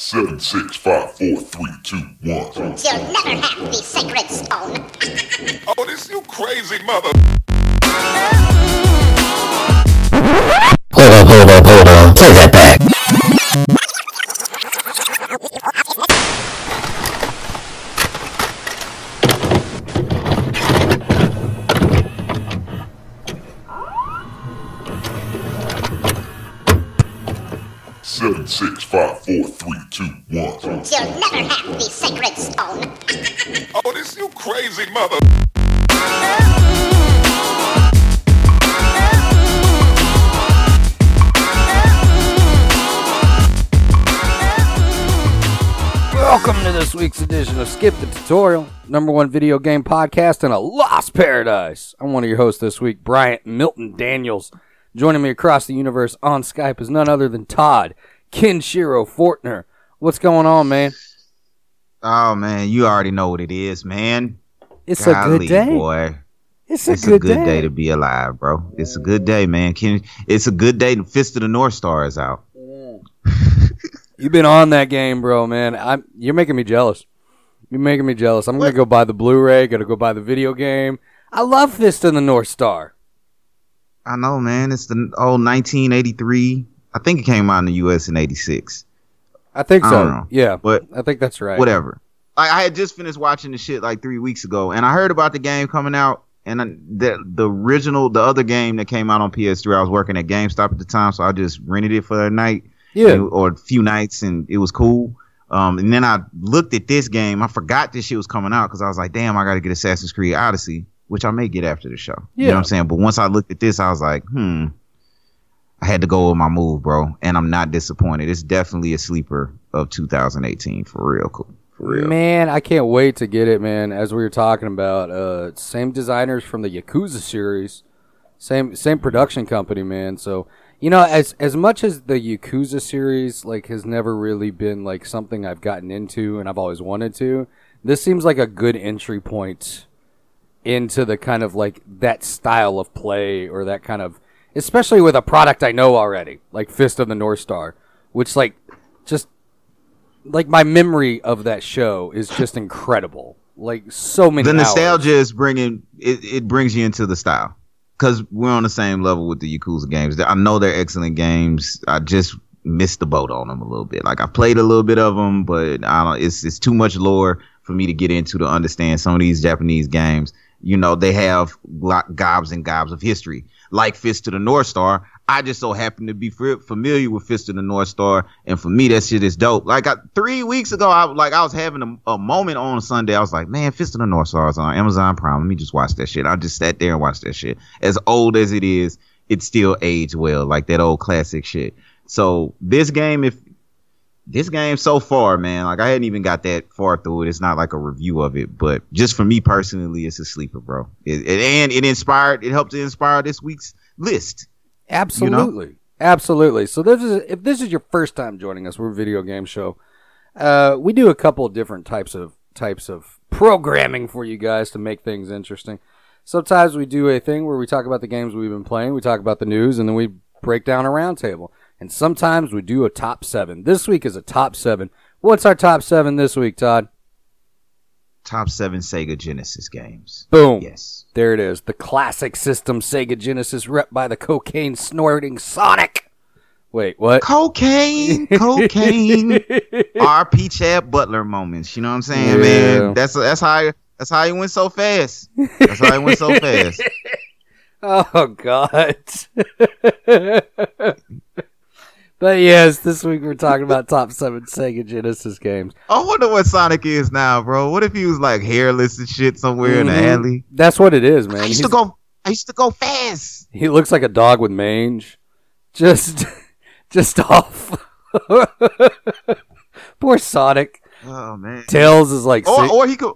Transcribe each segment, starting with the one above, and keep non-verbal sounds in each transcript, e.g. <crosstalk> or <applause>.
Seven, six, five, four, three, two, one. You'll never have the sacred stone. Oh, this you crazy mother. Hold on, hold on, hold on. Play that back. Number one video game podcast in a lost paradise. I'm one of your hosts this week, Bryant Milton Daniels. Joining me across the universe on Skype is none other than Todd Kinshiro Fortner. What's going on, man? Oh man, you already know what it is, man. It's a good day. boy. It's a It's good, a good day. to be alive, bro. It's a good day, man. Can it's a good day. The Fist of the North Star is out. <laughs> You've been on that game, bro, man. I'm you're making me jealous. You're making me jealous. I'm gonna go buy the Blu-ray. Gotta go buy the video game. I love Fist of the North Star. I know, man. It's the old 1983. I think it came out in the U.S. in '86. I think I so. know. Yeah, But I think that's right. whatever. Like I had just finished watching the shit like three weeks ago, and I heard about the game coming out. And I- the the original, the other game that came out on PS3, I was working at GameStop at the time, so I just rented it for the night. Yeah. and- or a few nights, and it was cool. Um, and then I looked at this game. I forgot this shit was coming out because I was like, damn, I got to get Assassin's Creed Odyssey, which I may get after the show. You know Yeah. what I'm saying? But once I looked at this, I was like, hmm. I had to go with my move, bro, and I'm not disappointed. It's definitely a sleeper of 2018 for real, cool, for real. Man, I can't wait to get it, man. As we were talking about, uh, same designers from the Yakuza series, same same production company, man. So you know, as as much as the Yakuza series like has never really been like something I've gotten into and I've always wanted to, this seems like a good entry point into the kind of like that style of play or that kind of, especially with a product I know already, like Fist of the North Star, which like just like my memory of that show is just incredible. Like so many. the hours. nostalgia is bringing it, it brings you into the style because we're on the same level with the Yakuza games. I know they're excellent games. I just missed the boat on them a little bit. Like I played a little bit of them, but I don't. It's it's too much lore for me to get into to understand some of these Japanese games. You know, they have gobs and gobs of history, like Fist of the North Star. I just so happen to be familiar with Fist of the North Star, and for me, that shit is dope. Like I, three weeks ago, I like I was having a, a moment on Sunday. I was like, man, Fist of the North Star is on Amazon Prime. Let me just watch that shit. I just sat there and watched that shit. As old as it is, it still aged well, like that old classic shit. So this game, if this game so far, man, like I hadn't even got that far through it. It's not like a review of it, but just for me personally, it's a sleeper, bro. It, it- and it inspired, it helped to inspire this week's list. Absolutely, absolutely. So this is if this is your first time joining us, we're a video game show. Uh, we do a couple of different types of types of programming for you guys to make things interesting. Sometimes we do a thing where we talk about the games we've been playing, we talk about the news, and then we break down a roundtable. And sometimes we do a top seven. This week is a top seven. What's our top seven this week, Todd? Top seven Sega Genesis games. Boom. Yes. There it is. The classic system Sega Genesis rep by the cocaine snorting Sonic. Wait, what? Cocaine, <laughs> cocaine. RP Chad Butler moments. You know what I'm saying, Yeah. man? That's that's how that's how he went so fast. That's how he went so fast. <laughs> Oh God. <laughs> but yes, this week we're talking about top seven Sega Genesis games. I wonder what Sonic is now, bro. What if he was like hairless and shit somewhere in the Mhm. alley? That's what it is, man. I used He's- to go. I used to go fast. He looks like a dog with mange. Just, <laughs> just off. <laughs> Poor Sonic. Oh man. Tails is like. Or or he could.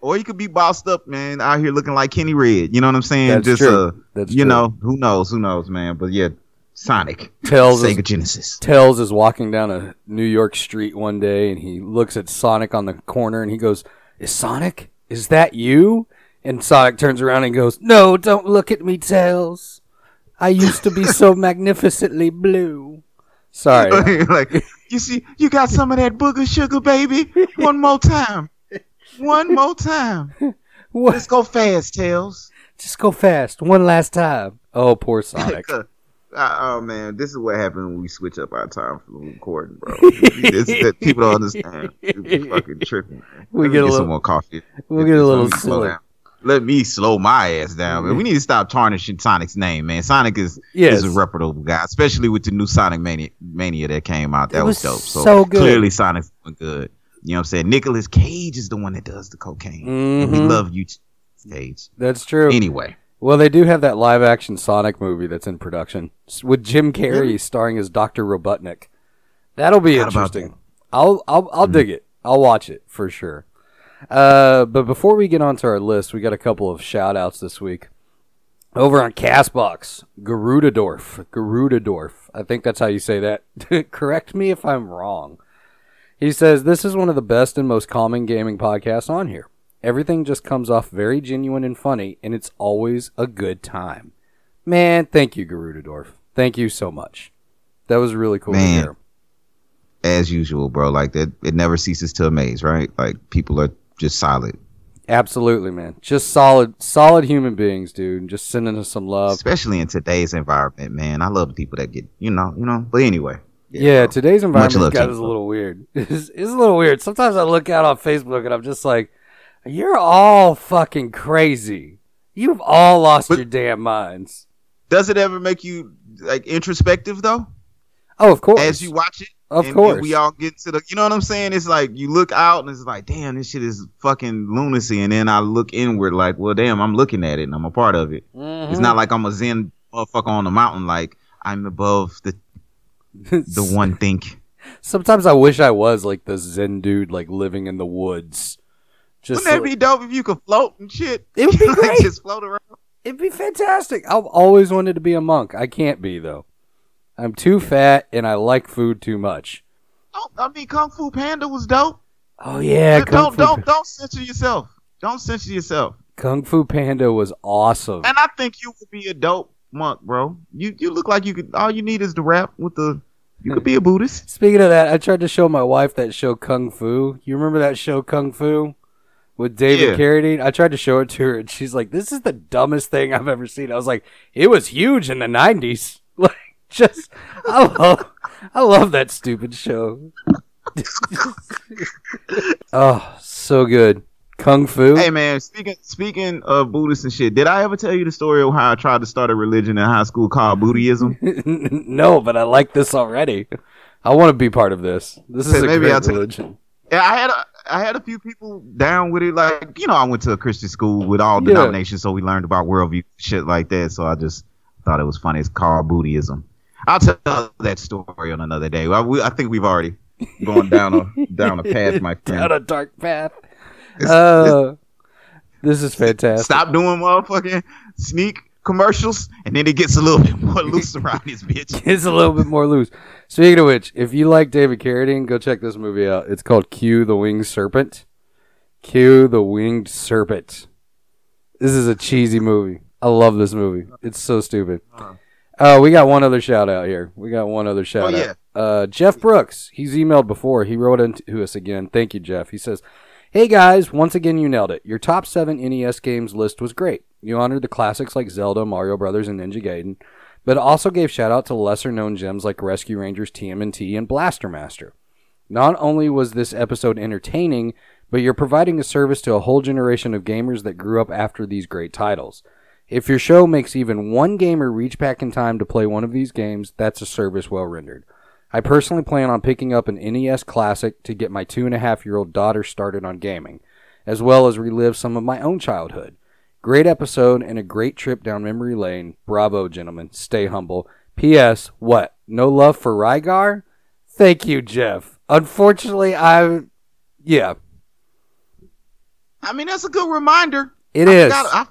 Or he could be bossed up, man, out here looking like Kenny Red. You know what I'm saying? That's Just true. uh, That's you true. know, who knows, who knows, man. But yeah, Sonic, Tails is Sega Genesis. Tails is walking down a New York street one day and he looks at Sonic on the corner and he goes, Is Sonic? Is that you? And Sonic turns around and goes, No, don't look at me, Tails. I used to be <laughs> so magnificently blue. Sorry. <laughs> like you see, you got some of that booger sugar, baby. One more time. One more time. <laughs> What? Let's go fast, Tails. Just go fast. One last time. Oh, poor Sonic. Uh, oh man, this is what happens when we switch up our time for the recording, bro. <laughs> This- that people don't understand. People fucking tripping. Man. We Let get a little- more coffee. we'll get a Let little slow Let me slow my ass down, man. We need to stop tarnishing Sonic's name, man. Sonic is Yes. is a reputable guy, especially with the new Sonic Mania, Mania that came out. That was, was dope. So, so good. clearly, Sonic's doing good. You know what I'm saying? Nicolas Cage is the one that does the cocaine. And We love you, Cage. That's true. Anyway, Well, they do have that live action Sonic movie that's in production with Jim Carrey starring as Dr. Robotnik. That'll be about interesting. I'll I'll I'll dig it. I'll watch it for sure. Uh, but before we get onto our list, we got a couple of shout outs this week. Over on Castbox, Garudadorf. Garudadorf. I think that's how you say that. <laughs> Correct me if I'm wrong. He says, This is one of the best and most calming gaming podcasts on here. Everything just comes off very genuine and funny, and it's always a good time. Man, thank you, Garudadorf. Thank you so much. That was really cool Man. as usual, bro, like that, it never ceases to amaze, right? Like people are just solid, Absolutely, man. Just solid, solid human beings, dude. Just sending us some love. especially in today's environment, man. I love the people that get, you know, you know. But anyway, Yeah, bro. today's environment got is a little weird. <laughs> It's, it's a little weird. Sometimes I look out on Facebook and I'm just like, you're all fucking crazy. You've all lost But- your damn minds. does it ever make you like introspective though? Oh, of course. As you watch it, Of and, course. and we all get to the, you know what I'm saying? It's like you look out and it's like, damn, this shit is fucking lunacy, and then I look inward, like, well, damn, I'm looking at it and I'm a part of it. Mhm. It's not like I'm a zen motherfucker on the mountain, like I'm above the <laughs> the one thing. Sometimes I wish I was like the Zen dude, like living in the woods. Just Wouldn't that like- be dope if you could float and shit? It would be <laughs> great. just float around. It'd be fantastic. I've always wanted to be a monk. I can't be though. I'm too fat and I like food too much. Don't- I mean, Kung Fu Panda was dope. Oh yeah, Kung don't Fu, don't don't censor yourself. Don't censor yourself. Kung Fu Panda was awesome. And I think you would be a dope monk, bro. You you look like you could. All you need is the rap with the. You could be a Buddhist. Speaking of that, I tried to show my wife that show Kung Fu. You remember that show Kung Fu with David Yeah. Carradine? I tried to show it to her, and she's like, "This is the dumbest thing I've ever seen." I was like, "It was huge in the '90s." <laughs> Like, just I love, I love that stupid show. <laughs> oh, so good, Kung Fu. Hey man, speaking speaking of Buddhists and shit, did I ever tell you the story of how I tried to start a religion in high school called Buddhism? <laughs> no, but I like this already. I want to be part of this. This is a Maybe great I'll religion. Yeah, I had a, I had a few people down with it. Like you know, I went to a Christian school with all Yeah. denominations, so we learned about worldview shit like that. So I just thought it was funny. It's called Buddhism. I'll tell that story on another day. I, we, I think we've already gone down a down a path, my friend. Down a dark path. It's- Uh, this is fantastic. Stop doing motherfucking sneak commercials, and then it gets a little bit more <laughs> loose around this bitch. It's a little bit more loose. Speaking of which, if you like David Carradine, go check this movie out. It's called Q the Winged Serpent. Q the Winged Serpent. This is a cheesy movie. I love this movie. It's so stupid. Uh, we got one other shout out here. We got one other shout Oh, out. Uh, Jeff Brooks. He's emailed before. He wrote into us again. Thank you, Jeff. He says, Hey guys, once again you nailed it. Your top seven NES games list was great. You honored the classics like Zelda, Mario Brothers, and Ninja Gaiden, but also gave shout out to lesser known gems like Rescue Rangers TMNT and Blaster Master. Not only was this episode entertaining, but you're providing a service to a whole generation of gamers that grew up after these great titles. If your show makes even one gamer reach back in time to play one of these games, that's a service well rendered. I personally plan on picking up an NES Classic to get my two and a half year old daughter started on gaming, as well as relive some of my own childhood. Great episode and a great trip down memory lane. Bravo, gentlemen. Stay humble. P.S. What? No love for Rygar? Thank you, Jeff. Unfortunately, I. Yeah, I mean, that's a good reminder. it I is. forgot- I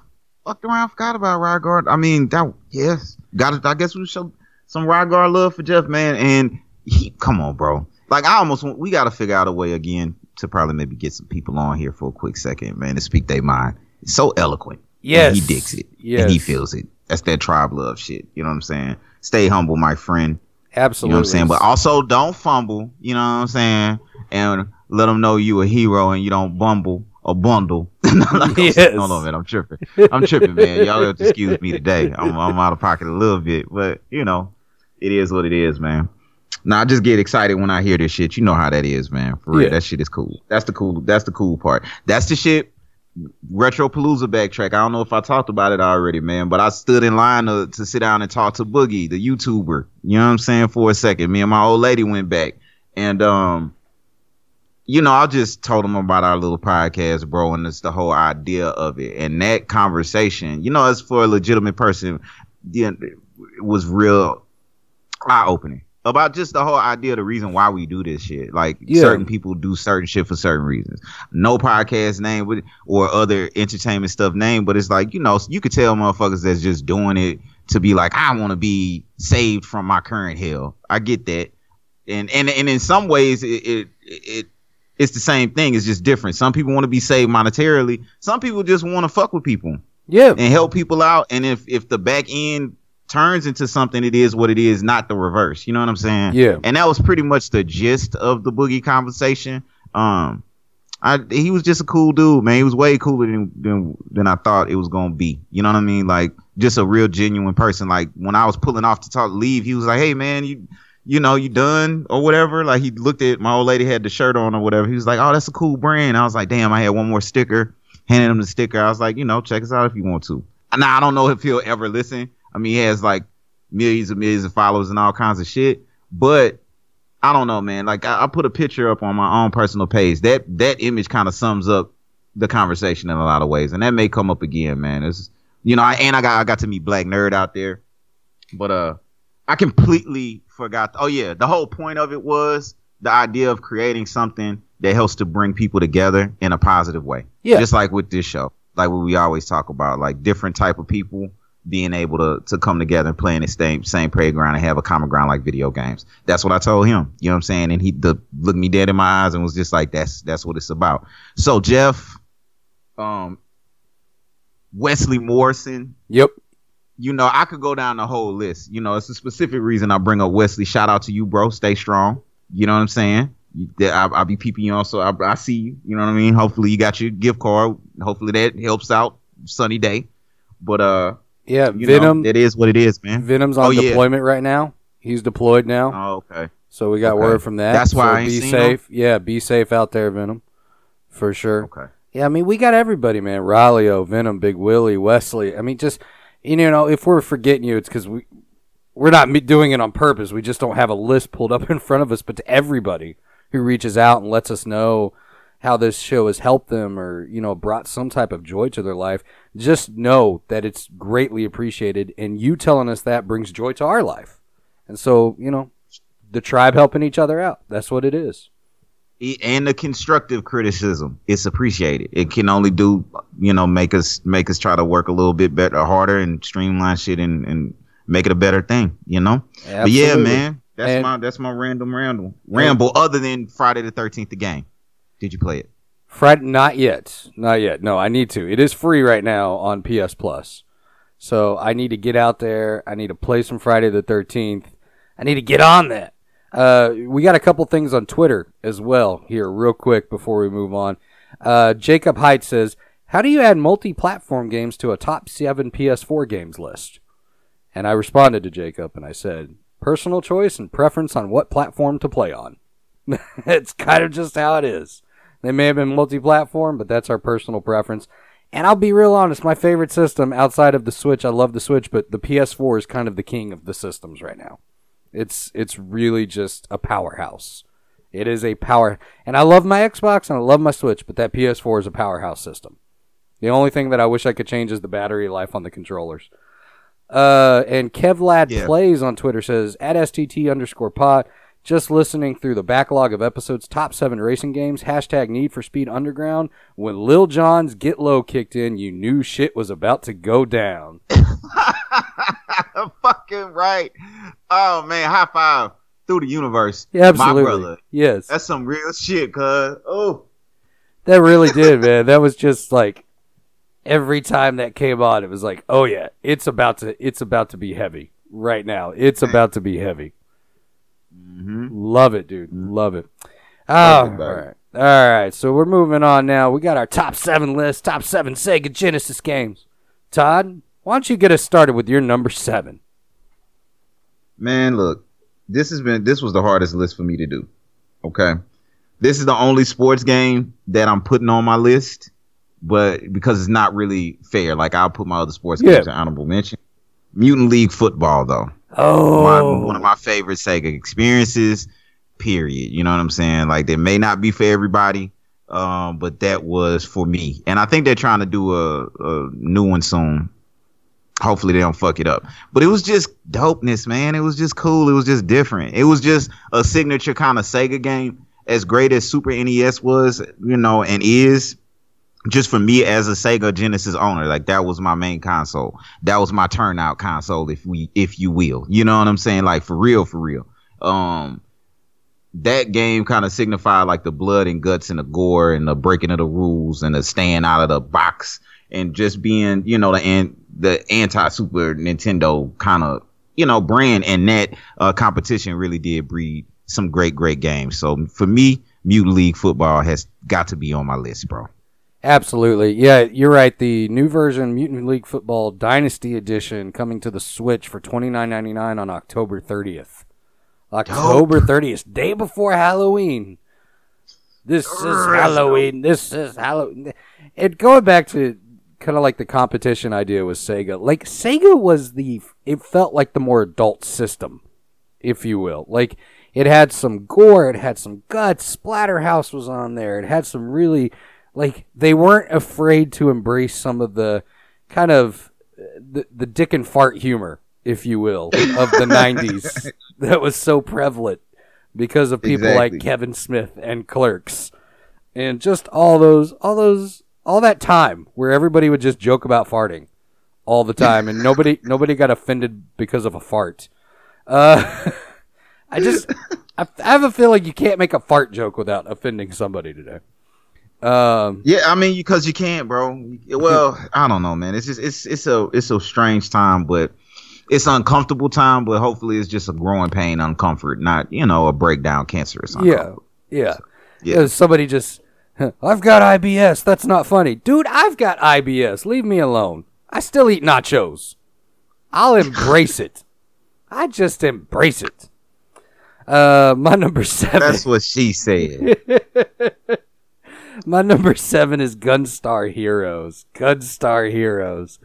fucked around, forgot about Rygar. I mean, that yes, got it. I guess we show some Rygar love for Jeff, man. And he, come on, bro. Like I almost want, we got to figure out a way again to probably maybe get some people on here for a quick second, man, to speak their mind. It's so eloquent. Yes. and he digs it. Yes. and he feels it. That's that tribe love shit. You know what I'm saying? Stay humble, my friend. Absolutely. You know what I'm saying? But also don't fumble. You know what I'm saying? And let them know you a hero and you don't bumble or bundle. <laughs> like, Yes. Hold on, man. I'm tripping. I'm tripping, man. <laughs> Y'all have to excuse me today. I'm, I'm out of pocket a little bit, but you know, it is what it is, man. Now I just get excited when I hear this shit. You know how that is, man. For real, Yeah. that shit is cool. That's the cool. That's the cool part. That's the shit. Retro Palooza backtrack. I don't know if I talked about it already, man, but I stood in line to, to sit down and talk to Boogie, the YouTuber. You know what I'm saying? For a second, me and my old lady went back, and um, you know, I just told him about our little podcast, bro, and it's the whole idea of it. And that conversation, you know, as for a legitimate person, yeah, it was real eye opening about just the whole idea, the reason why we do this shit. Like Yeah. certain people do certain shit for certain reasons. No podcast name with or other entertainment stuff name, but it's like you know, you could tell motherfuckers that's just doing it to be like, I want to be saved from my current hell. I get that, and and and in some ways, it it. it it's the same thing. It's just different. Some people want to be saved monetarily. Some people just want to fuck with people yeah. and help people out. And if if the back end turns into something, it is what it is, not the reverse. You know what I'm saying? Yeah. And that was pretty much the gist of the boogie conversation. Um, I he was just a cool dude, man. He was way cooler than than than I thought it was gonna be. You know what I mean? Like just a real genuine person. Like when I was pulling off to talk leave, he was like, "Hey, man, you." You know, you done or whatever. Like he looked at my old lady had the shirt on or whatever. He was like, "Oh, that's a cool brand." I was like, "Damn, I had one more sticker." Handed him the sticker. I was like, "You know, check us out if you want to." Now I don't know if he'll ever listen. I mean, he has like millions and millions of followers and all kinds of shit. But I don't know, man. Like I, I put a picture up on my own personal page. That that image kind of sums up the conversation in a lot of ways, and that may come up again, man. It's you know, I, and I got I got to meet Black Nerd out there, but uh, I completely forgot. Oh yeah, the whole point of it was the idea of creating something that helps to bring people together in a positive way. Yeah. just like with this show, like what we always talk about, like different type of people being able to to come together and play in the same same playground and have a common ground like video games. That's what I told him. You know what I'm saying? And he the, looked me dead in my eyes and was just like, "That's that's what it's about." So Jeff, um, Wesley Morrison, Yep. you know, I could go down the whole list. You know, it's a specific reason I bring up Wesley. Shout out to you, bro. Stay strong. You know what I'm saying? You- that- I, I'll be peeping you on, so I, I see you. You know what I mean? Hopefully, you got your gift card. Hopefully, that helps out. Sunny day, but uh, Yeah. you Venom. know, it is what it is, man. Venom's on Oh, yeah. deployment right now. He's deployed now. Oh, okay. So we got Okay. word from that. That's why So I be safe. Yeah, be safe out there, Venom. For sure. Okay. Yeah, I mean we got everybody, man. Raleigh, Venom, Big Willie, Wesley. I mean, just you know, if we're forgetting you, it's because we we're not doing it on purpose. We just don't have a list pulled up <laughs> in front of us. But to everybody who reaches out and lets us know how this show has helped them or you know brought some type of joy to their life, just know that it's greatly appreciated. And you telling us that brings joy to our life. And so you know, the tribe helping each other out. That's what it is. And the constructive criticism it's appreciated it can only do you know make us make us try to work a little bit better harder and streamline shit and, and make it a better thing you know but yeah man that's And- my that's my random ramble ramble other than friday the 13th the game did you play it Friday, not yet, not yet. No, I need to. It is free right now on PS Plus, so I need to get out there. I need to play some Friday the Thirteenth. I need to get on that. Uh, we got a couple things on Twitter as well here, real quick before we move on. Uh, Jacob Height says, "How do you add multi-platform games to a top seven PS4 games list?" And I responded to Jacob and I said, "Personal choice and preference on what platform to play on." <laughs> it's kind of just how it is. They may have been multi-platform, but that's our personal preference. And I'll be real honest, my favorite system outside of the Switch, I love the Switch, but the PS4 is kind of the king of the systems right now. It's it's really just a powerhouse. It is a power, and I love my Xbox and I love my Switch, but that PS4 is a powerhouse system. The only thing that I wish I could change is the battery life on the controllers. Uh, and Kevlad Yeah. plays on Twitter says at STT underscore pot. Just listening through the backlog of episodes, top seven racing games, hashtag Need for Speed Underground. When Lil Jon's Get Low kicked in, you knew shit was about to go down. <laughs> fucking right oh man high five through the universe Yeah, absolutely. my brother Yes, that's some real shit cuz oh that really did, man. That was just like every time that came on, it was like, oh yeah, it's about to, it's about to be heavy right now. It's about to be heavy. Hmm Love it, dude. Love it. Oh, all Perfect, baby. right. All right. So we're moving on now. We got our top seven list, top seven Sega Genesis games. Todd, why don't you get us started with your number seven? Man, look, this has been this was the hardest list for me to do. Okay. This is the only sports game that I'm putting on my list, but because it's not really fair. Like I'll put my other sports Yeah. games in honorable mention. Mutant League Football though. Oh, my, one of my favorite Sega experiences. Period. You know what I'm saying? Like they may not be for everybody, um, but that was for me. And I think they're trying to do a, a new one soon. Hopefully they don't fuck it up. But it was just dopeness, man. It was just cool. It was just different. It was just a signature kind of Sega game. As great as Super NES was, you know, and is, just for me as a Sega Genesis owner, like that was my main console. That was my turnout console, if we, if you will. You know what I'm saying? Like for real, for real. Um, that game kind of signified like the blood and guts and the gore and the breaking of the rules and the staying out of the box and just being, you know, the an- the anti Super Nintendo kind of, you know, brand and that uh, competition really did breed some great, great games. So for me, Mutant League Football has got to be on my list, bro. Absolutely. Yeah, you're right. The new version, Mutant League Football Dynasty Edition, coming to the Switch for twenty nine ninety nine on October 30th. October 30th, day before Halloween. This is Halloween. This is Halloween. And going back to kind of like the competition idea with Sega. Like Sega was the it felt like the more adult system, if you will. Like it had some gore, it had some guts. Splatterhouse was on there. It had some really like they weren't afraid to embrace some of the kind of the, the dick and fart humor, if you will, of the <laughs> 90s that was so prevalent because of people like Kevin Smith and Clerks and just all those all those all that time where everybody would just joke about farting all the time and nobody <laughs> nobody got offended because of a fart. Uh, <laughs> I just I, I have a feeling you can't make a fart joke without offending somebody today. Um, Yeah, I mean, because you can't, bro. Well, I don't know, man. It's just it's it's a it's a strange time, but it's uncomfortable time. But hopefully, it's just a growing pain, uncomfort, not you know a breakdown, cancerous. yeah, uncomfort. yeah, Yeah. yeah. Somebody just, I've got IBS. That's not funny, dude. I've got IBS. Leave me alone. I still eat nachos. I'll <laughs> embrace it. I just embrace it. Uh, my number seven. That's what she said. <laughs> My number seven is Gunstar Heroes. Gunstar Heroes.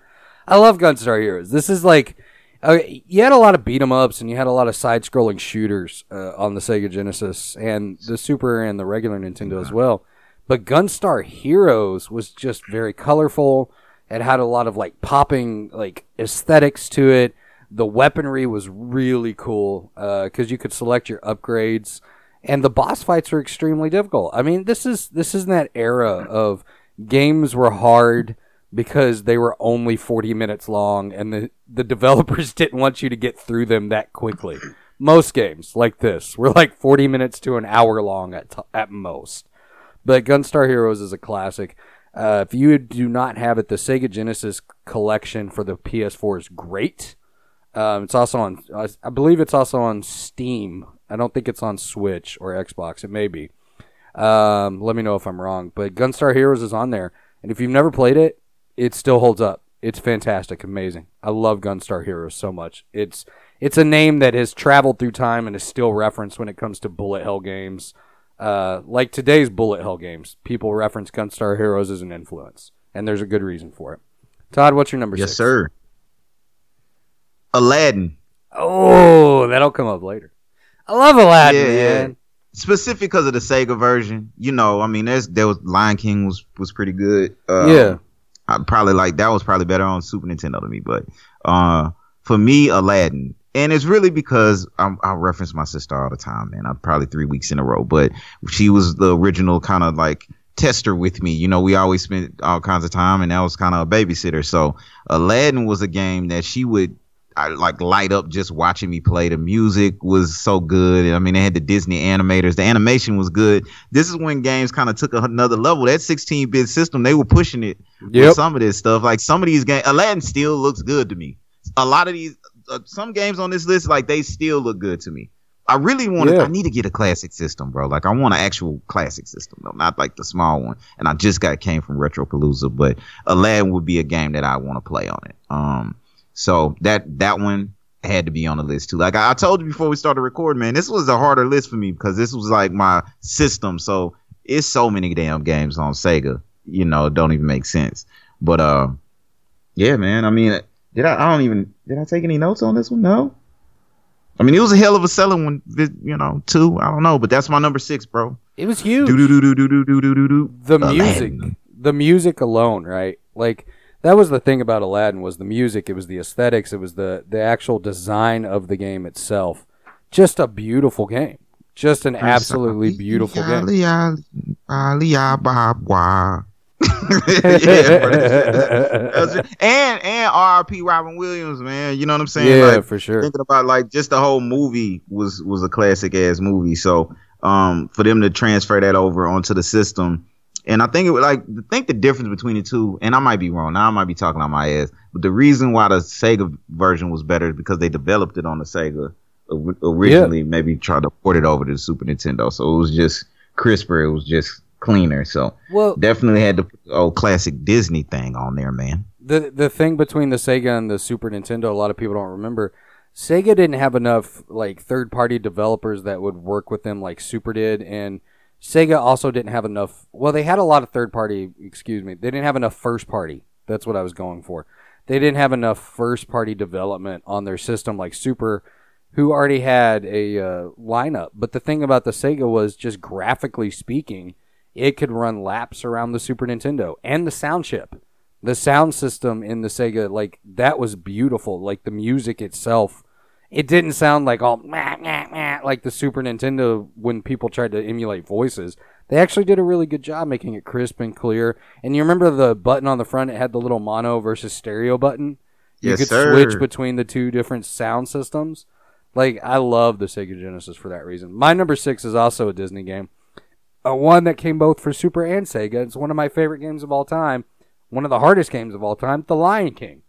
I love Gunstar Heroes. This is like, uh, you had a lot of beat 'em ups and you had a lot of side scrolling shooters uh, on the Sega Genesis and the Super and the regular Nintendo as well. But Gunstar Heroes was just very colorful. It had a lot of like popping like aesthetics to it. The weaponry was really cool because you could select your upgrades and the boss fights were extremely difficult. I mean, this is this is that era of games were hard because they were only 40 minutes long and the the <laughs> developers didn't want you to get through them that quickly. Most games like this were like 40 minutes to an hour long at t- at most. But Gunstar Heroes is a classic. Uh, if you do not have it, the Sega Genesis collection for the PS4 is great. Um, it's also on, I believe it's also on Steam. I don't think it's on Switch or Xbox. It may be. Um, let me know if I'm wrong. But Gunstar Heroes is on there, and if you've never played it, it still holds up. It's fantastic, amazing. I love Gunstar Heroes so much. It's it's a name that has traveled through time and is still referenced when it comes to bullet hell games. Uh, like today's bullet hell games, people reference Gunstar Heroes as an influence, and there's a good reason for it. Todd, what's your number yes, six? sir. Aladdin. Oh, that'll come up later. I love Aladdin, Yeah, yeah. man. specific because of the Sega version. You know, I mean, there's there was Lion King was was pretty good. Uh, Yeah. I probably like that was probably better on Super Nintendo to me, but uh, for me, Aladdin, and it's really because I'm, I reference my sister all the time, man. I'm probably three weeks in a row, but she was the original kind of like tester with me. You know, we always spent all kinds of time, and that was kind of a babysitter. So Aladdin was a game that she would. I like light up just watching me play. The music was so good. I mean, they had the Disney animators. The animation was good. This is when games kind of took another level. That 16-bit system, they were pushing it with Yep. some of this stuff. Like some of these games, Aladdin still looks good to me. A lot of these, uh, some games on this list, like they still look good to me. I really want to. Yeah. I need to get a classic system, bro. Like I want an actual classic system, though, not like the small one. And I just got came from Retropalooza, but Aladdin would be a game that I want to play on it. Um, so that that one had to be on the list too. Like I, I told you before we started recording, man, this was a harder list for me because this was like my system. So it's so many damn games on Sega. You know, it don't even make sense. But uh, yeah, man. I mean, did I? I don't even. Did I take any notes on this one? No. I mean, it was a hell of a selling one, you know, two. I don't know, but that's my number six, bro. It was huge. Do do do do do do do do do do. the music the music alone right like that was the thing about aladdin was the music it was the aesthetics it was the the actual design of the game itself just a beautiful game just an absolutely beautiful game ah, yeah, bro, that's- that's- and and R.I.P. Robin Williams, man. You know what I'm saying? yeah Like, for sure thinking about like just the whole movie was was a classic ass movie. So um for them to transfer that over onto the system, and I think it would like I think the difference between the two, and I might be wrong. Now I might be talking on my ass, but the reason why the Sega version was better is because they developed it on the Sega or- originally. Maybe tried to port it over to the Super Nintendo, so it was just crisper. It was just cleaner. So well definitely had the old classic Disney thing on there, man. the the thing between the Sega and the Super Nintendo, a lot of people don't remember. Sega didn't have enough like third party developers that would work with them like Super did, and Sega also didn't have enough. Well, they had a lot of third party. Excuse me, they didn't have enough first party. That's what I was going for. They didn't have enough first party development on their system like Super, who already had a uh, lineup. But the thing about the Sega was just graphically speaking, it could run laps around the Super Nintendo and the sound chip the sound system in the Sega, like that was beautiful. Like the music itself, it didn't sound like all meh, meh, meh, like the Super Nintendo when people tried to emulate voices. They actually did a really good job making it crisp and clear. And you remember the button on the front? It had the little mono versus stereo button. You Yes, could sir. switch between the two different sound systems. Like I love the Sega Genesis for that reason. My number six is also a Disney game, a one that came both for Super and Sega. It's one of my favorite games of all time one of the hardest games of all time, The Lion King.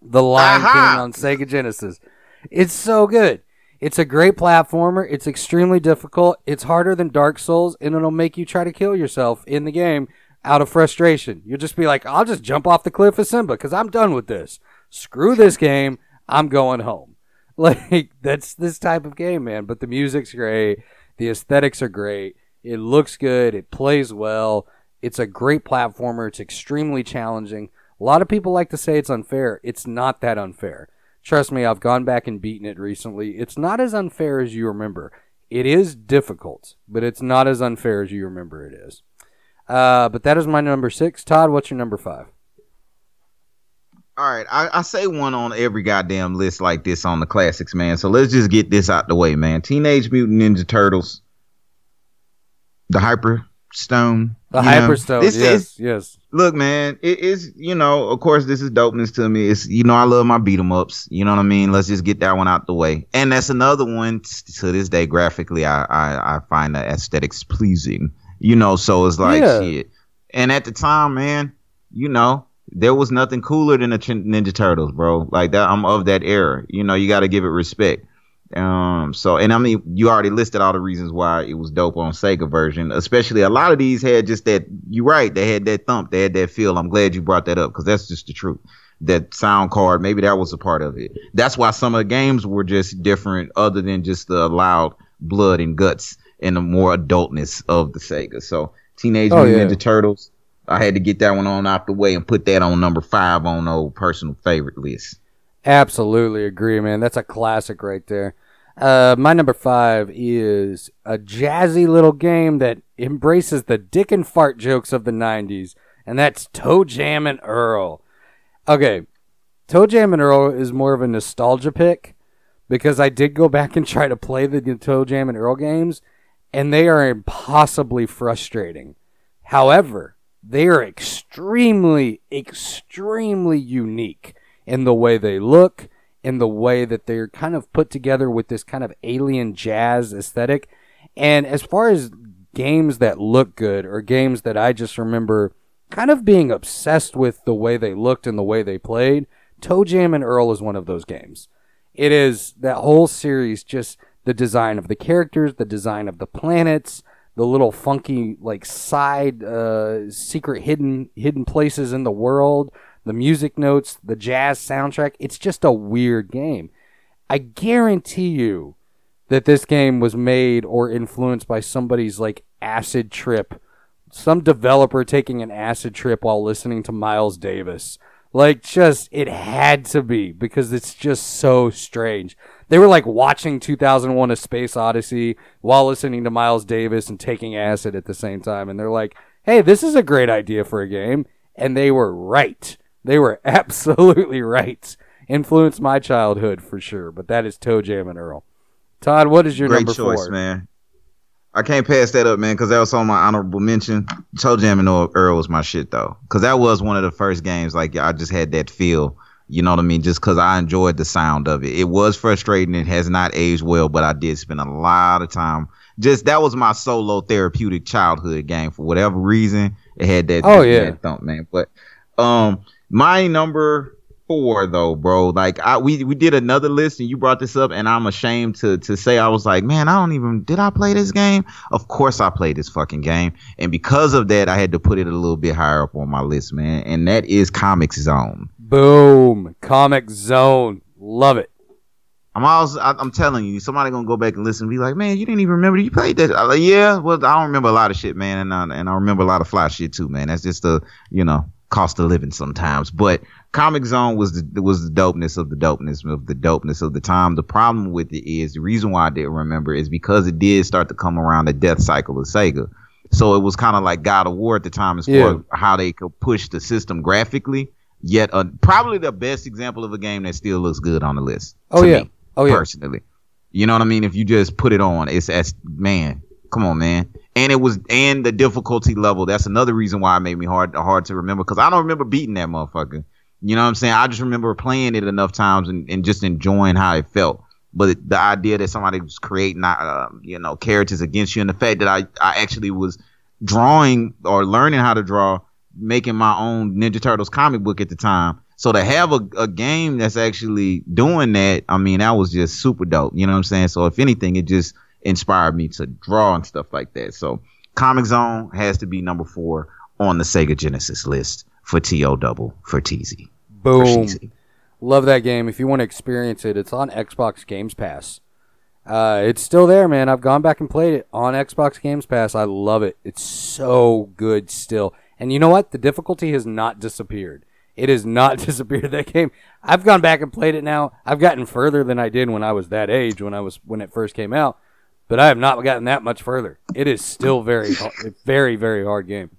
The Lion Aha! King on Sega Genesis. It's so good. It's a great platformer. It's extremely difficult. It's harder than Dark Souls, and it'll make you try to kill yourself in the game out of frustration. You'll just be like, I'll just jump off the cliff as Simba because I'm done with this. Screw this game. I'm going home. <laughs> Like, that's this type of game, man. But the music's great. The aesthetics are great. It looks good. It plays well. It's a great platformer. It's extremely challenging. A lot of people like to say it's unfair. It's not that unfair. Trust me, I've gone back and beaten it recently. It's not as unfair as you remember. It is difficult, but it's not as unfair as you remember it is. Uh, but that is my number six. Todd, what's your number five? All right, I, I say one on every goddamn list like this on the classics, man. So let's just get this out the way, man. Teenage Mutant Ninja Turtles, the Hyper Stone, The you Hyperstone. this yes, is- yes. look, man, it is you know, of course, this is dopeness to me. It's you know, I love my beat 'em ups. You know what I mean? Let's just get that one out the way. And that's another one to this day. Graphically, I I, I find the aesthetics pleasing. You know, so it's like Yeah. shit. And at the time, man, you know, there was nothing cooler than the Ninja Turtles, bro. Like that, I'm of that era. You know, you got to give it respect. Um, so and I mean, you already listed all the reasons why it was dope on Sega version. Especially a lot of these had just that. you're right, they had that thump, they had that feel. I'm glad you brought that up because that's just the truth. That sound card, maybe that was a part of it. That's why some of the games were just different, other than just the loud blood and guts and the more adultness of the Sega. So Teenage Oh, Mutant yeah. Ninja Turtles. I had to get that one on out the way and put that on number five on old personal favorite list. Absolutely agree, man. That's a classic right there. Uh, my number five is a jazzy little game that embraces the dick and fart jokes of the 90s, and that's ToeJam and Earl. Okay, ToeJam and Earl is more of a nostalgia pick because I did go back and try to play the ToeJam and Earl games, and they are impossibly frustrating. However, they are extremely, extremely unique in the way they look, in the way that they're kind of put together with this kind of alien jazz aesthetic. And as far as games that look good or games that I just remember kind of being obsessed with the way they looked and the way they played, ToeJam and Earl is one of those games. It is that whole series just the design of the characters, the design of the planets, the little funky like side uh, secret hidden hidden places in the world, the music notes, the jazz soundtrack. It's just a weird game. I guarantee you that this game was made or influenced by somebody's like acid trip, some developer taking an acid trip while listening to Miles Davis. Like, just, it had to be because it's just so strange. They were like watching 2001 A Space Odyssey while listening to Miles Davis and taking acid at the same time. And they're like, hey, this is a great idea for a game. And they were right. They were <laughs> absolutely right. Influenced my childhood for sure, but that is ToeJam and Earl. Todd, what is your Great number choice, four? man. I can't pass that up, man, because that was on my honorable mention. ToeJam and Earl was my shit though, because that was one of the first games. Like I just had that feel, you know what I mean? Just because I enjoyed the sound of it. It was frustrating. It has not aged well, but I did spend a lot of time. Just that was my solo therapeutic childhood game for whatever reason. It had that. Oh, yeah. that thump, man. But um, my number four though, bro. Like I we we did another list and you brought this up and I'm ashamed to to say I was like, man, I don't even did I play this game? Of course I played this fucking game. And because of that, I had to put it a little bit higher up on my list, man. And that is Comic Zone. Boom. Comic Zone. Love it. I'm always, I, I'm telling you, somebody gonna go back and listen and be like, man, you didn't even remember you played that. I'm like, yeah, well, I don't remember a lot of shit, man, and I, and I remember a lot of fly shit too, man. That's just the, you know, cost of living sometimes. But Comic Zone was the was the dopeness of the dopeness of the dopeness of the time. The problem with it is the reason why I didn't remember is because it did start to come around the death cycle of Sega. So it was kind of like God of War at the time as Yeah. far as how they could push the system graphically. Yet, uh, probably the best example of a game that still looks good on the list. Oh, yeah. me, Oh, yeah. personally. You know what I mean? If you just put it on, it's as man, come on, man. And it was and the difficulty level. That's another reason why it made me hard hard to remember because I don't remember beating that motherfucker. You know what I'm saying? I just remember playing it enough times and, and just enjoying how it felt. But the idea that somebody was creating, uh, you know, characters against you, and the fact that I, I actually was drawing or learning how to draw, making my own Ninja Turtles comic book at the time. So to have a, a game that's actually doing that, I mean, that was just super dope. You know what I'm saying? So if anything, it just inspired me to draw and stuff like that. So Comic Zone has to be number four on the Sega Genesis list for TO double for TZ. Boom. Sheezy. Love that game. If you want to experience it, it's on Xbox Games Pass. Uh, it's still there, man. I've gone back and played it on Xbox Games Pass. I love it. It's so good still. And you know what? The difficulty has not disappeared. It has not <laughs> disappeared. That game. I've gone back and played it now. I've gotten further than I did when I was that age when I was when it first came out. But I have not gotten that much further. It is still very, very, very hard game.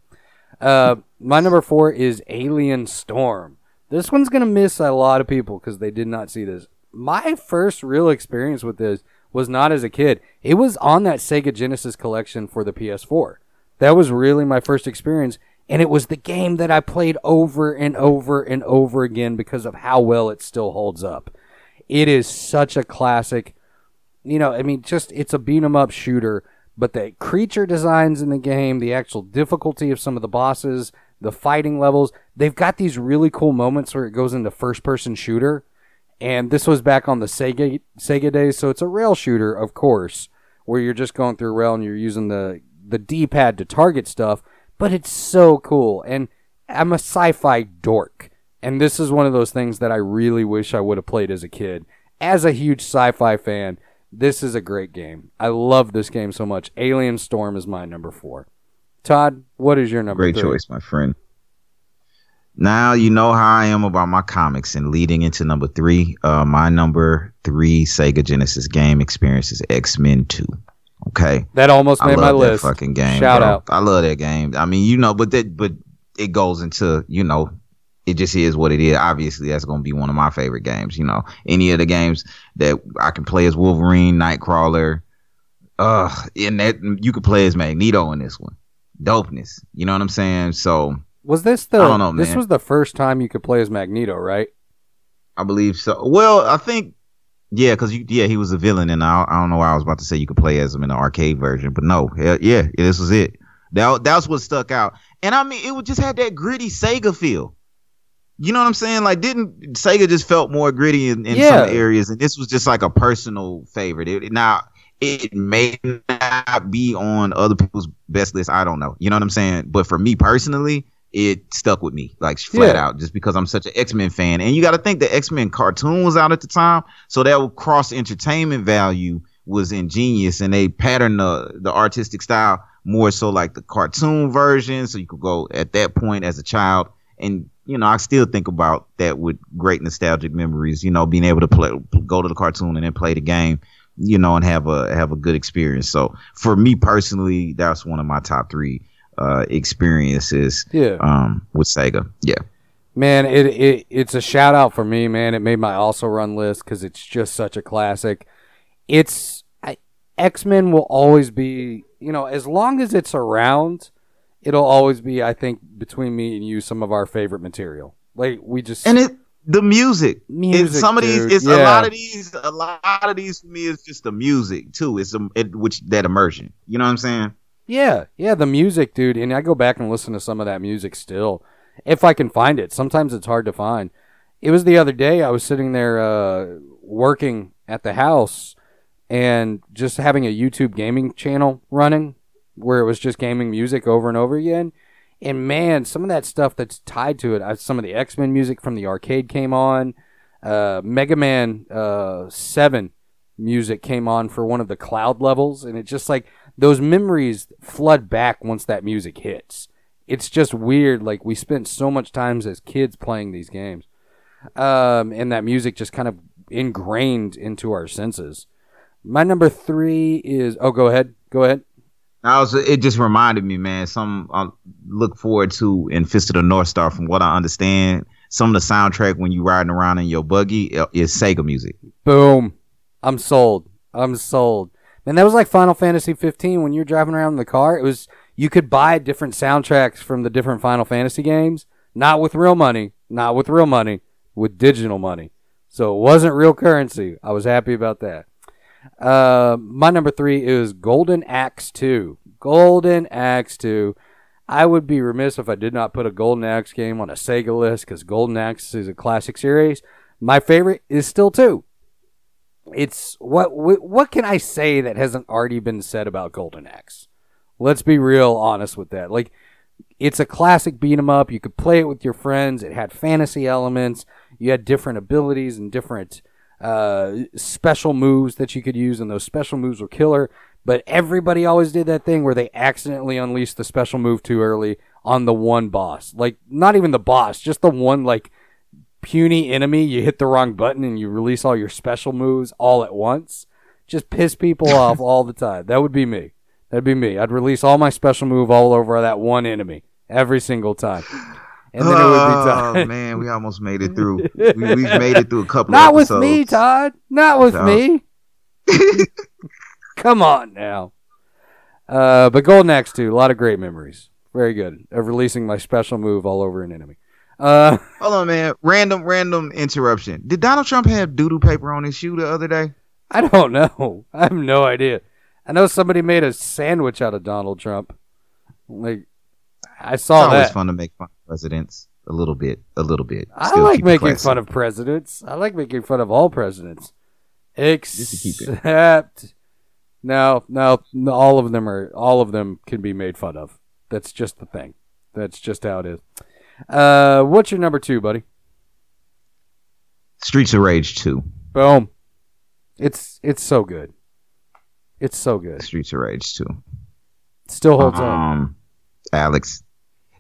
Uh, my number four is Alien Storm. This one's gonna miss a lot of people because they did not see this. My first real experience with this was not as a kid. It was on that Sega Genesis collection for the PS4. That was really my first experience, and it was the game that I played over and over and over again because of how well it still holds up. It is such a classic you know, I mean, just it's a beat 'em up shooter, but the creature designs in the game, the actual difficulty of some of the bosses, the fighting levels, they've got these really cool moments where it goes into first person shooter. And this was back on the Sega Sega days, so it's a rail shooter, of course, where you're just going through rail and you're using the the D-pad to target stuff, but it's so cool. And I'm a sci-fi dork, and this is one of those things that I really wish I would have played as a kid. As a huge sci-fi fan, this is a great game. I love this game so much. Alien Storm is my number four. Todd, what is your number? Great three? choice, my friend. Now you know how I am about my comics, and leading into number three, uh, my number three Sega Genesis game experience is X Men Two. Okay, That almost I made love my that list. fucking game. Shout bro. out. I love that game. I mean, you know, but that but it goes into you know, it just is what it is. Obviously, that's gonna be one of my favorite games. You know, any of the games that I can play as Wolverine, Nightcrawler, uh, and that you could play as Magneto in this one. Dopeness. You know what I'm saying? So Was this the? I don't know, This man. was the first time you could play as Magneto, right? I believe so. Well, I think yeah, because yeah, he was a villain, and I, I don't know why I was about to say you could play as him in the arcade version, but no, yeah, yeah, this was it. That that's what stuck out, and I mean, it would just had that gritty Sega feel. You know what I'm saying? Like, didn't Sega just felt more gritty in, in Yeah. some areas, and this was just like a personal favorite. It, now, it may not be on other people's best list. I don't know. You know what I'm saying? But for me personally, it stuck with me like flat Yeah. out just because I'm such an X-Men fan. And you got to think the X-Men cartoon was out at the time, so that cross entertainment value was ingenious and they patterned the the artistic style more so like the cartoon version so you could go at that point as a child and you know I still think about that with great nostalgic memories you know being able to play go to the cartoon and then play the game you know and have a have a good experience so for me personally that's one of my top 3 uh experiences Yeah. um with Sega yeah Man, it, it it's a shout out for me, man. It made my also run list because it's just such a classic. It's X Men will always be, you know, as long as it's around, it'll always be. I think between me and you, some of our favorite material. Like we just and it the music, Music, It- some of these it's a lot of these a lot of these for me is just the music too it's a, it, which that immersion you know what i'm saying Yeah, yeah, the music, dude. And I go back and listen to some of that music still, if I can find it. Sometimes it's hard to find. It was the other day I was sitting there uh, working at the house and just having a YouTube gaming channel running where it was just gaming music over and over again. And man, some of that stuff that's tied to it, some of the X Men music from the arcade came on. Uh, Mega Man uh, 7 music came on for one of the cloud levels. And it just like those memories flood back once that music hits. It's just weird. Like we spent so much time as kids playing these games. Um, and that music just kind of ingrained into our senses. My number three is, oh, go ahead. Go ahead. I was it just reminded me man some I look forward to in Fist of the North Star from what I understand some of the soundtrack when you riding around in your buggy uh, is Sega music Boom. I'm sold. I'm sold. Man, that was like Final Fantasy 15 when you're driving around in the car. It was you could buy different soundtracks from the different Final Fantasy games, not with real money, not with real money, with digital money. So it wasn't real currency. I was happy about that. Uh, my number three is Golden Axe 2. Golden Axe 2. I would be remiss if I did not put a Golden Axe game on a Sega list because Golden Axe is a classic series. My favorite is still 2 it's what what what can I say that hasn't already been said about Golden Axe? Let's be real honest with that. Like it's a classic beat 'em up. You could play it with your friends. It had fantasy elements. You had different abilities and different uh, special moves that you could use, and those special moves were killer. But everybody always did that thing where they accidentally unleashed the special move too early on the one boss. Like not even the boss, just the one like puny enemy, you hit the wrong button and you release all your special moves all at once. Just piss people <laughs> off all the time. That would be me. That'd be me. I'd release all my special move all over that one enemy every single time. And then it would be oh man we almost made it through <laughs> we, we've made it through a couple Not with me. Todd. Not with No. me. <laughs> Come on now. Uh, but Golden Axe 2, a lot of great memories. Very good. Of releasing my special move all over an enemy. Uh, <laughs> Hold on, man. Random, random interruption. Did Donald Trump have doodle paper on his shoe the other day? I don't know. I have no idea. I know somebody made a sandwich out of Donald Trump. Like, I It's saw always that. fun to make fun presidents. A little bit, a little bit. I Still like making fun of presidents. I like making fun of all presidents, except no, no, no, all of them are all of them can be made fun of. That's just the thing. That's just how it is. Uh, what's your number two, buddy? Streets of Rage 2. Boom. It's it's so good. It's so good. Streets of Rage 2. Still holds up. um, Alex.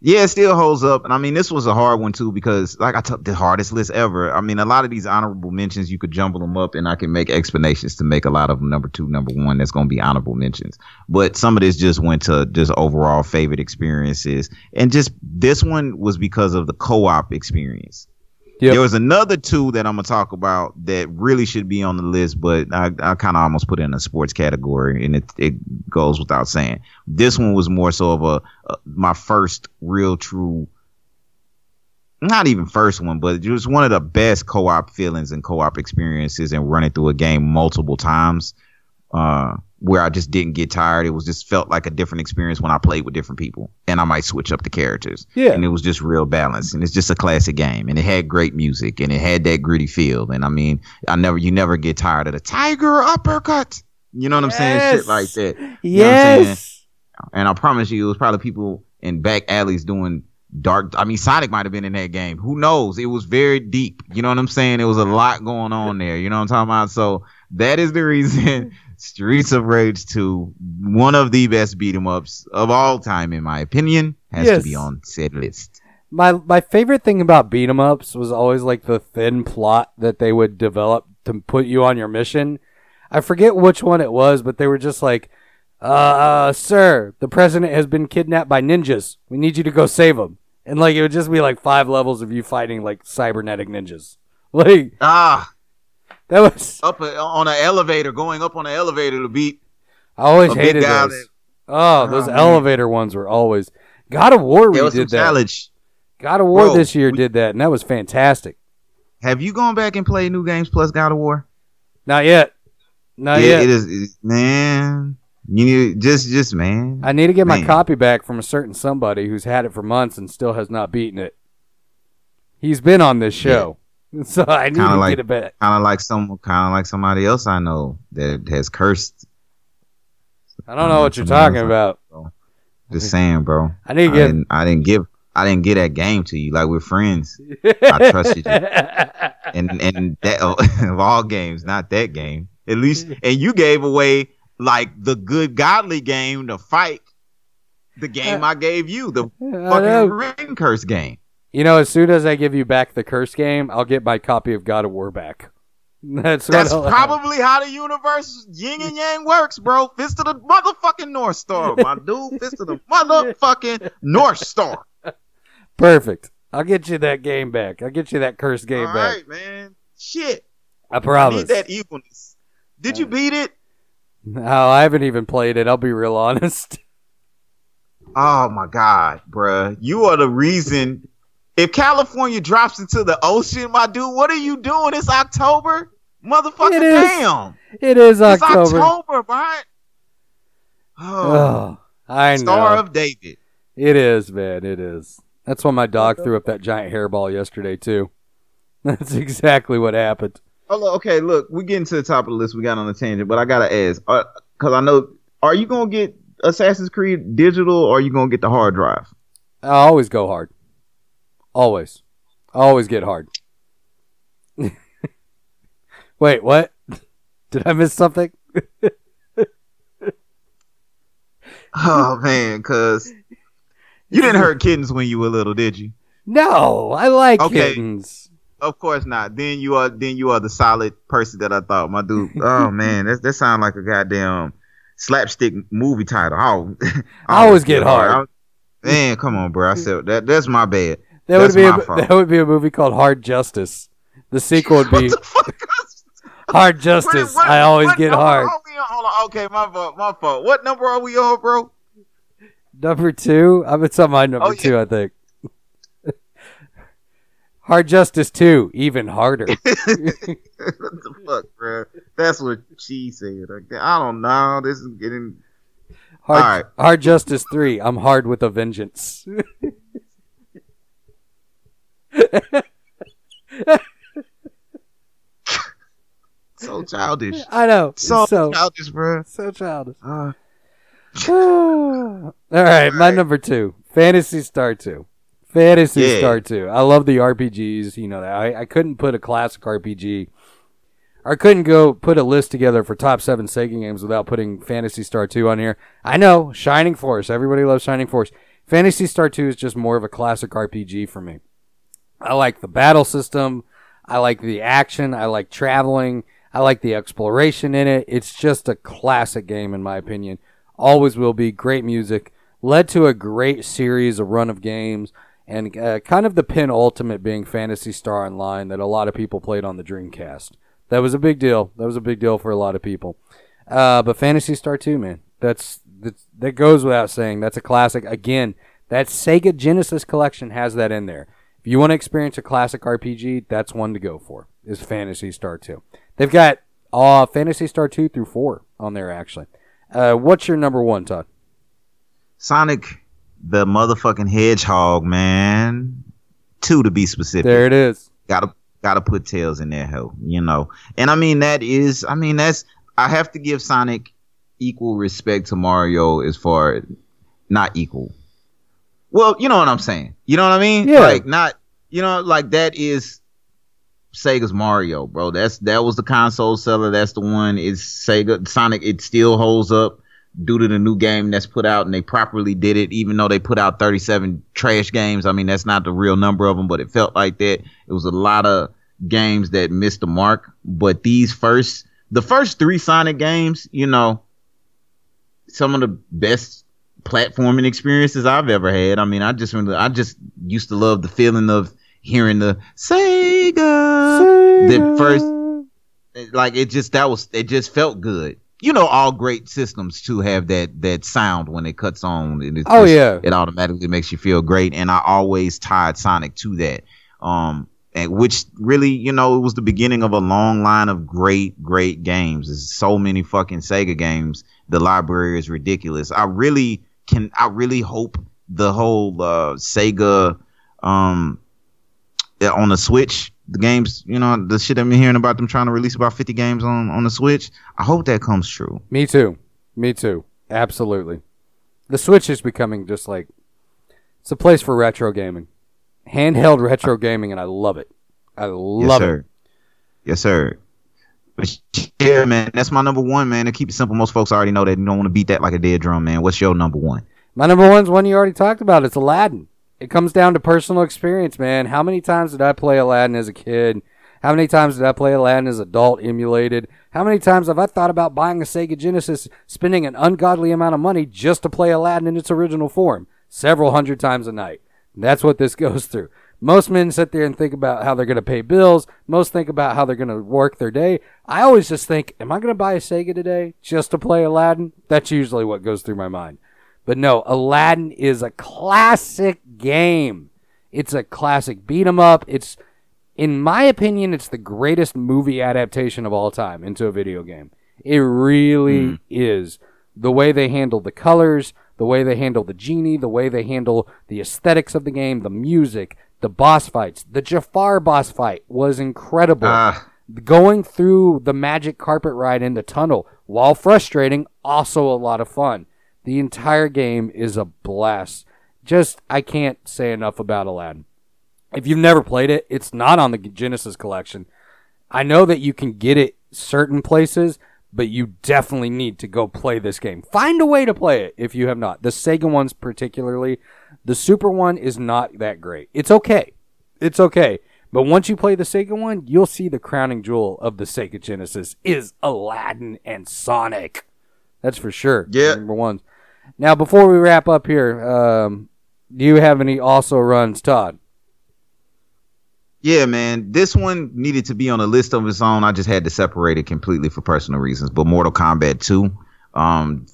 Yeah, it still holds up. And I mean, this was a hard one too because, like I took the hardest list ever. I mean, a lot of these honorable mentions, you could jumble them up and I can make explanations to make a lot of them number two, number one. That's going to be honorable mentions. But some of this just went to just overall favorite experiences. And just this one was because of the co op experience. Yep. There was another two that I'm gonna talk about that really should be on the list, but I, I kind of almost put it in a sports category, and it it goes without saying. This one was more so of a, uh my first real true, not even first one, but it was one of the best co-op feelings and co-op experiences, and running through a game multiple times, uh, where I just didn't get tired. It was just felt like a different experience when I played with different people, and I might switch up the characters Yeah. and it was just real balanced and it's just a classic game and it had great music and it had that gritty feel and i mean i never you never get tired of the tiger uppercut You know what I'm saying? Shit like that. You know what I'm saying? Yes. And I promise you, it was probably people in back alleys doing dark. I mean, Sonic might have been in that game. Who knows? It was very deep. You know what I'm saying? It was a lot going on there. You know what I'm talking about? So that is the reason Streets of Rage 2, one of the best beat 'em ups of all time, in my opinion, has Yes. to be on said list. My my favorite thing about beat 'em ups was always like the thin plot that they would develop to put you on your mission. I forget which one it was, but they were just like, uh, uh, sir, the president has been kidnapped by ninjas. We need you to go save him. And like it would just be like five levels of you fighting like cybernetic ninjas. <laughs> Like Ah, that was up a, on an elevator, going up on an elevator to beat I always hated those. That, Oh, those man. elevator ones were always God of War. We there was some did that. challenge. God of War Bro, this year we- did that, and that was fantastic. Have you gone back and played New Games Plus God of War? Not yet. Not Yeah, yet. it is, it- man. You need just, just man. I need to get my copy back from a certain somebody who's had it for months and still has not beaten it. He's been on this show, <laughs> so I need Kinda to like- get it back. kind of like some, kind of like somebody else I know that has cursed. I don't know what you're talking about. Just saying, bro. I I to get. didn't, I didn't give, I didn't get that game to you. Like we're friends, <laughs> I trusted you. and and that <laughs> of all games, not that game. At least, and you gave away like the good godly game to fight the game I gave you, the I know. fucking ring curse game. You know, as soon as I give you back the curse game, I'll get my copy of God of War back. <laughs> That's That's probably how the universe yin and yang works, bro. Fist of the motherfucking North Star, <laughs> my dude. Fist of the motherfucking North Star. perfect. I'll get you that game back. I'll get you that curse game All back. right, man. Shit. I I promise. need that evilness. Did you uh, beat it? No, I haven't even played it. I'll be real <laughs> honest. Oh my god, bruh. You are the reason. If California drops into the ocean, my dude, what are you doing? It's October? Motherfucker, It is. damn. It is October. It's October. Right? Oh, Oh, I <sighs> know. Star of David. It is, man. It is. That's why my dog threw up that giant hairball yesterday too. <laughs> That's exactly what happened. Oh, okay, look, we getting to the top of the list. We got on the tangent, but I gotta ask, uh, because I know, are you gonna get Assassin's Creed digital, or are you gonna get the hard drive? I always go hard. Always. I always get hard. <laughs> Wait, what? <laughs> Did I miss something? <laughs> Oh man, because you didn't hurt kittens when you were little, did you? No, I like Okay. kittens. Of course not. Then you are then you are the solid person that I thought, my dude. Oh man, that that sounds like a goddamn um, slapstick movie title. Oh, I always get hard. I- man, come on, bro. I said that. That's my bad. That would be a, that would be a movie called Hard Justice. The sequel would be What the fuck? Hard Justice. What- what- I always get hard. are we on? Hold on. Okay, my fault. My fault. What number are we on, bro? Number two, I'm it's on my number Oh, yeah. two, I think. <laughs> Hard Justice two, even harder. <laughs> what the fuck, bro? That's what she said. I don't know. This is getting. Hard, All right. Hard Justice three, I'm hard with a vengeance. <laughs> <laughs> So childish. I know. So, So childish, bro. So childish. Uh, <sighs> All right, my number two, Phantasy Star two. Fantasy Yeah. Star two. I love the RPGs. You know that. I, I couldn't put a classic RPG. I couldn't go put a list together for top seven Sega games without putting Phantasy Star 2 on here. I know, Shining Force. Everybody loves Shining Force. Phantasy Star 2 is just more of a classic RPG for me. I like the battle system. I like the action. I like traveling. I like the exploration in it. It's just a classic game, in my opinion. Always will be. Great music. Led to a great series, a run of games, and uh, kind of the penultimate being Phantasy Star Online that a lot of people played on the Dreamcast. That was a big deal. That was a big deal for a lot of people. Uh, but Phantasy Star 2, man, that's, that's that goes without saying. That's a classic. Again, that Sega Genesis collection has that in there. If you want to experience a classic RPG, that's one to go for. Is Phantasy Star 2. They've got uh, Phantasy Star 2 through 4 on there actually. Uh, what's your number one, Todd? Sonic the motherfucking Hedgehog, man. Two to be specific. There it is. Gotta gotta put tails in there, hell. You know. And I mean that is I mean that's I have to give Sonic equal respect to Mario as far not equal. Well, you know what I'm saying. You know what I mean? Yeah. Like not you know, like that is Sega's Mario, bro. That's that was the console seller. That's the one. It's Sega Sonic. It still holds up due to the new game that's put out, and they properly did it. Even though they put out 37 trash games, I mean that's not the real number of them, but it felt like that. It was a lot of games that missed the mark. But these first, the first three Sonic games, you know, some of the best platforming experiences I've ever had. I mean, I just really, I just used to love the feeling of hearing the Sega. The first, like it just that was it just felt good. You know, all great systems too have that that sound when it cuts on. And it's Oh, just- yeah. it automatically makes you feel great. And I always tied Sonic to that. Um, and which really, you know, it was the beginning of a long line of great, great games. There's so many fucking Sega games. The library is ridiculous. I really can. I really hope the whole uh, Sega um on the Switch, the games, you know, the shit I've been hearing about them trying to release about 50 games on on the Switch. I hope that comes true. Me too. Me too. Absolutely. The Switch is becoming just like it's a place for retro gaming. Handheld retro gaming and I love it. I love it. Yes, sir. Yes, sir. Yeah, man, that's my number one, man. To keep it simple, most folks already know that you don't want to beat that like a dead drum, man. What's your number one? My number one's one you already talked about. It's Aladdin. It comes down to personal experience, man. How many times did I play Aladdin as a kid? How many times did I play Aladdin as adult emulated? How many times have I thought about buying a Sega Genesis, spending an ungodly amount of money just to play Aladdin in its original form? Several hundred times a night. That's what this <laughs> goes through. Most men sit there and think about how they're going to pay bills. Most think about how they're going to work their day. I always just think, am I going to buy a Sega today just to play Aladdin? That's usually what goes through my mind. But no, Aladdin is a classic game. It's a classic beat 'em up. It's, in my opinion, it's the greatest movie adaptation of all time into a video game. It really hmm. is. The way they handle the colors, the way they handle the genie, the way they handle the aesthetics of the game, the music, the boss fights. The Jafar boss fight was incredible Ah, going through the magic carpet ride in the tunnel, while frustrating, also a lot of fun. The entire game is a blast. Just, I can't say enough about Aladdin. If you've never played it, it's not on the Genesis collection. I know that you can get it certain places, but you definitely need to go play this game. Find a way to play it if you have not. The Sega ones, particularly. The Super one is not that great. It's okay. It's okay. But once you play the Sega one, you'll see the crowning jewel of the Sega Genesis is Aladdin and Sonic. That's for sure. Yeah. Number ones. Now, before we wrap up here, um, do you have any also runs, Todd? yeah, man. This one needed to be on a list of its own. I just had to separate it completely for personal reasons. But Mortal Kombat 2, um,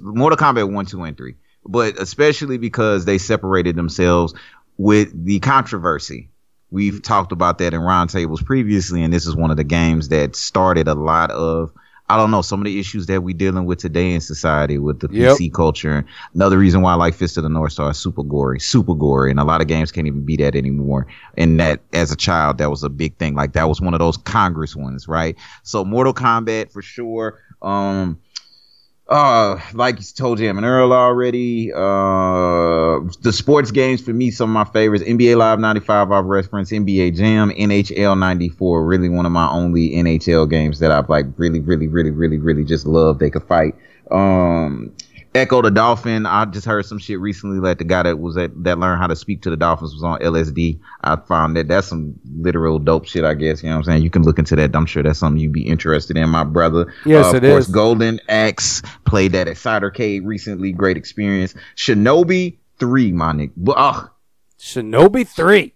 Mortal Kombat 1, 2, and 3. But especially because they separated themselves with the controversy. We've talked about that in roundtables previously, and this is one of the games that started a lot of I don't know some of the issues that we're dealing with today in society with the Yep. PC culture. Another reason why I like Fist of the North Star is super gory, super gory, and a lot of games can't even be that anymore. And that, as a child, that was a big thing. Like that was one of those Congress ones, right? So Mortal Kombat for sure. Um, uh, like you ToeJam and Earl already. Uh, the sports games for me, some of my favorites: NBA Live '95, I've referenced NBA Jam, NHL '94. Really, one of my only NHL games that I've like really, really, really, really, really just loved. They could fight. Um, Ecco the Dolphin. I just heard some shit recently that the guy that was at that learned how to speak to the Dolphins was on LSD. I found that that's some literal dope shit. I guess you know what I'm saying. You can look into that. I'm sure that's something you'd be interested in, my brother. Yes, uh, it of course, is. Golden Axe played that at Cidercade recently. Great experience. Shinobi three, my nigga. But, uh, Shinobi 3.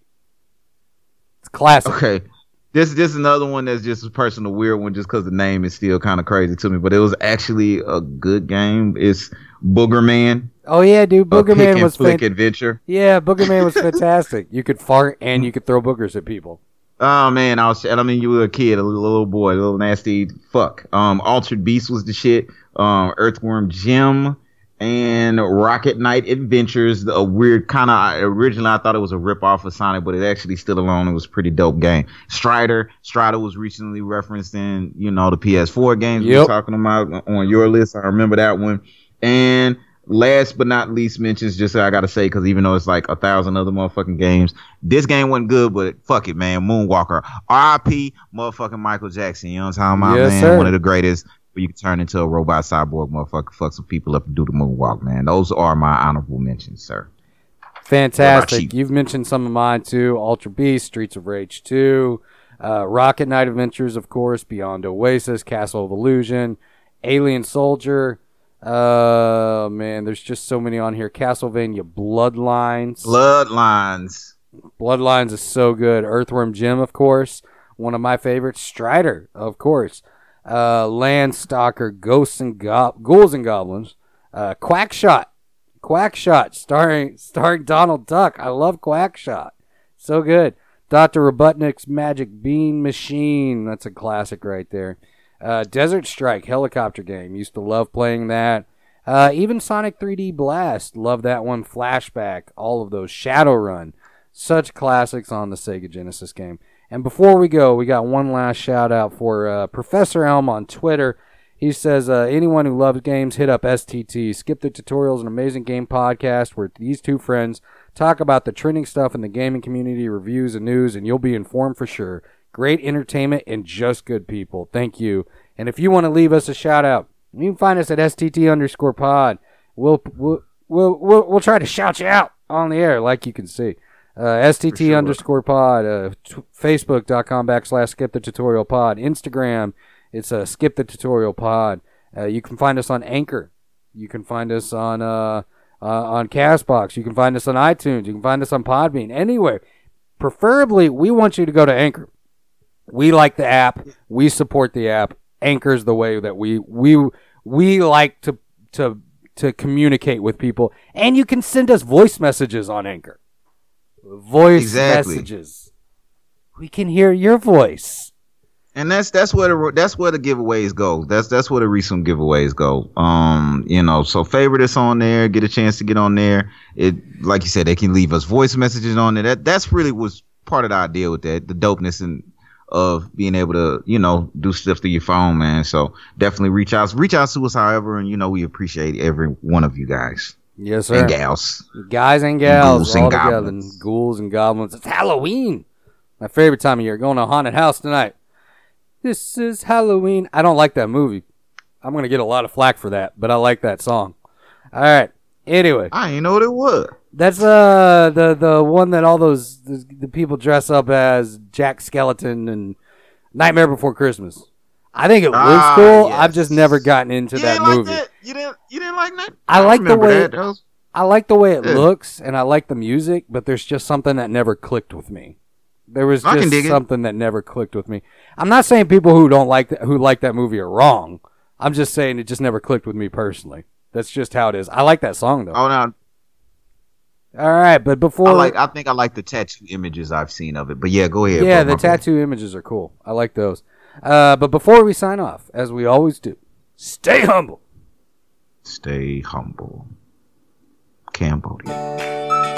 It's classic. okay. This this is another one that's just a personal weird one, just because the name is still kind of crazy to me. But it was actually a good game. It's Booger Man, Oh, yeah, dude. Booger Man was flick fan- adventure. Yeah, Booger Man was <laughs> fantastic. You could fart and you could throw boogers at people. Oh man, I was. I mean, you were a kid, a little, little boy, a little nasty fuck. Um, Altered Beast was the shit. Um, Earthworm Jim, and Rocket Knight Adventures, a weird kind of originally I thought it was a rip off of Sonic, but it actually stood alone. It was a pretty dope game. Strider, Strider was recently referenced in you know the PS4 games we Yep. were talking about on your list. I remember that one. And last but not least mentions, just I gotta say, because even though it's like a thousand other motherfucking games, this game wasn't good, but fuck it, man. Moonwalker, R.I.P. motherfucking Michael Jackson. You know what I'm talking about, Yes, man? sir. One of the greatest. Where you can turn into a robot cyborg motherfucker, fuck some people up and do the moonwalk, man. Those are my honorable mentions, sir. Fantastic. You've mentioned some of mine too. Ultra Beast, Streets of Rage 2, uh, Rocket Knight Adventures, of course, Beyond Oasis, Castle of Illusion, Alien Soldier. Uh, man, there's just so many on here. Castlevania Bloodlines. Bloodlines. Bloodlines is so good. Earthworm Jim, of course, one of my favorites. Strider, of course. Uh, Landstalker, Ghosts and Go- Ghouls and Goblins. Uh, Quackshot, Quackshot, starring starring Donald Duck. I love Quackshot, so good. Doctor Robotnik's Magic Bean Machine. That's a classic right there. Uh, Desert Strike helicopter game. Used to love playing that. Uh, even Sonic 3D Blast. Love that one. Flashback. All of those. Shadowrun. Such classics on the Sega Genesis game. And before we go, we got one last shout out for uh, Professor Elm on Twitter. He says, uh, anyone who loves games, hit up STT. Skip the Tutorials, an amazing game podcast where these two friends talk about the trending stuff in the gaming community, reviews and news, and you'll be informed for sure. Great entertainment and just good people. Thank you. And if you want to leave us a shout out, you can find us at STT underscore pod. We'll, we'll, we'll, we'll, we'll try to shout you out on the air, like you can see. Uh, STT sure. underscore pod, uh, t- Facebook.com backslash skip the tutorial pod, Instagram, it's uh, skip the tutorial pod. Uh, you can find us on Anchor. You can find us on uh, uh, on Castbox. You can find us on iTunes. You can find us on Podbean. Anywhere. Preferably, we want you to go to Anchor. We like the app. We support the app. Anchor's the way that we we we like to to to communicate with people. And you can send us voice messages on Anchor. Voice Exactly. messages. We can hear your voice. And that's that's where the that's where the giveaways go. That's that's where the recent giveaways go. Um, you know, so favorite us on there, get a chance to get on there. It like you said, they can leave us voice messages on there. That that's really was part of the idea with that, the dopeness and of being able to, you know, do stuff through your phone, man. So definitely reach out reach out to us however, and you know, we appreciate every one of you guys Yes, sir. and gals. Guys and gals Ghouls and all together. goblins. Ghouls and goblins. It's Halloween. My favorite time of year. Going to a haunted house tonight. This is Halloween. I don't like that movie. I'm gonna get a lot of flack for that, but I like that song. All right. Anyway, I didn't know what it was. that's uh the the one that all those the, the people dress up as Jack Skeleton and Nightmare Before Christmas. I think it was Ah, cool. yes. I've just never gotten into You that didn't like movie. that? You didn't you didn't like that? I like the way- that. That was- I like the way it Yeah. looks and I like the music, but there's just something that never clicked with me. There was just dig it. something that never clicked with me. I'm not saying people who don't like th- who like that movie are wrong. I'm just saying it just never clicked with me personally. That's just how it is. I like that song though. Oh no, All right, but before I like. I think I like the tattoo images I've seen of it. But yeah, go ahead. yeah, bro, the my bad. tattoo images are cool. I like those. Uh, but before we sign off, as we always do, stay humble. Stay humble. Cambodia.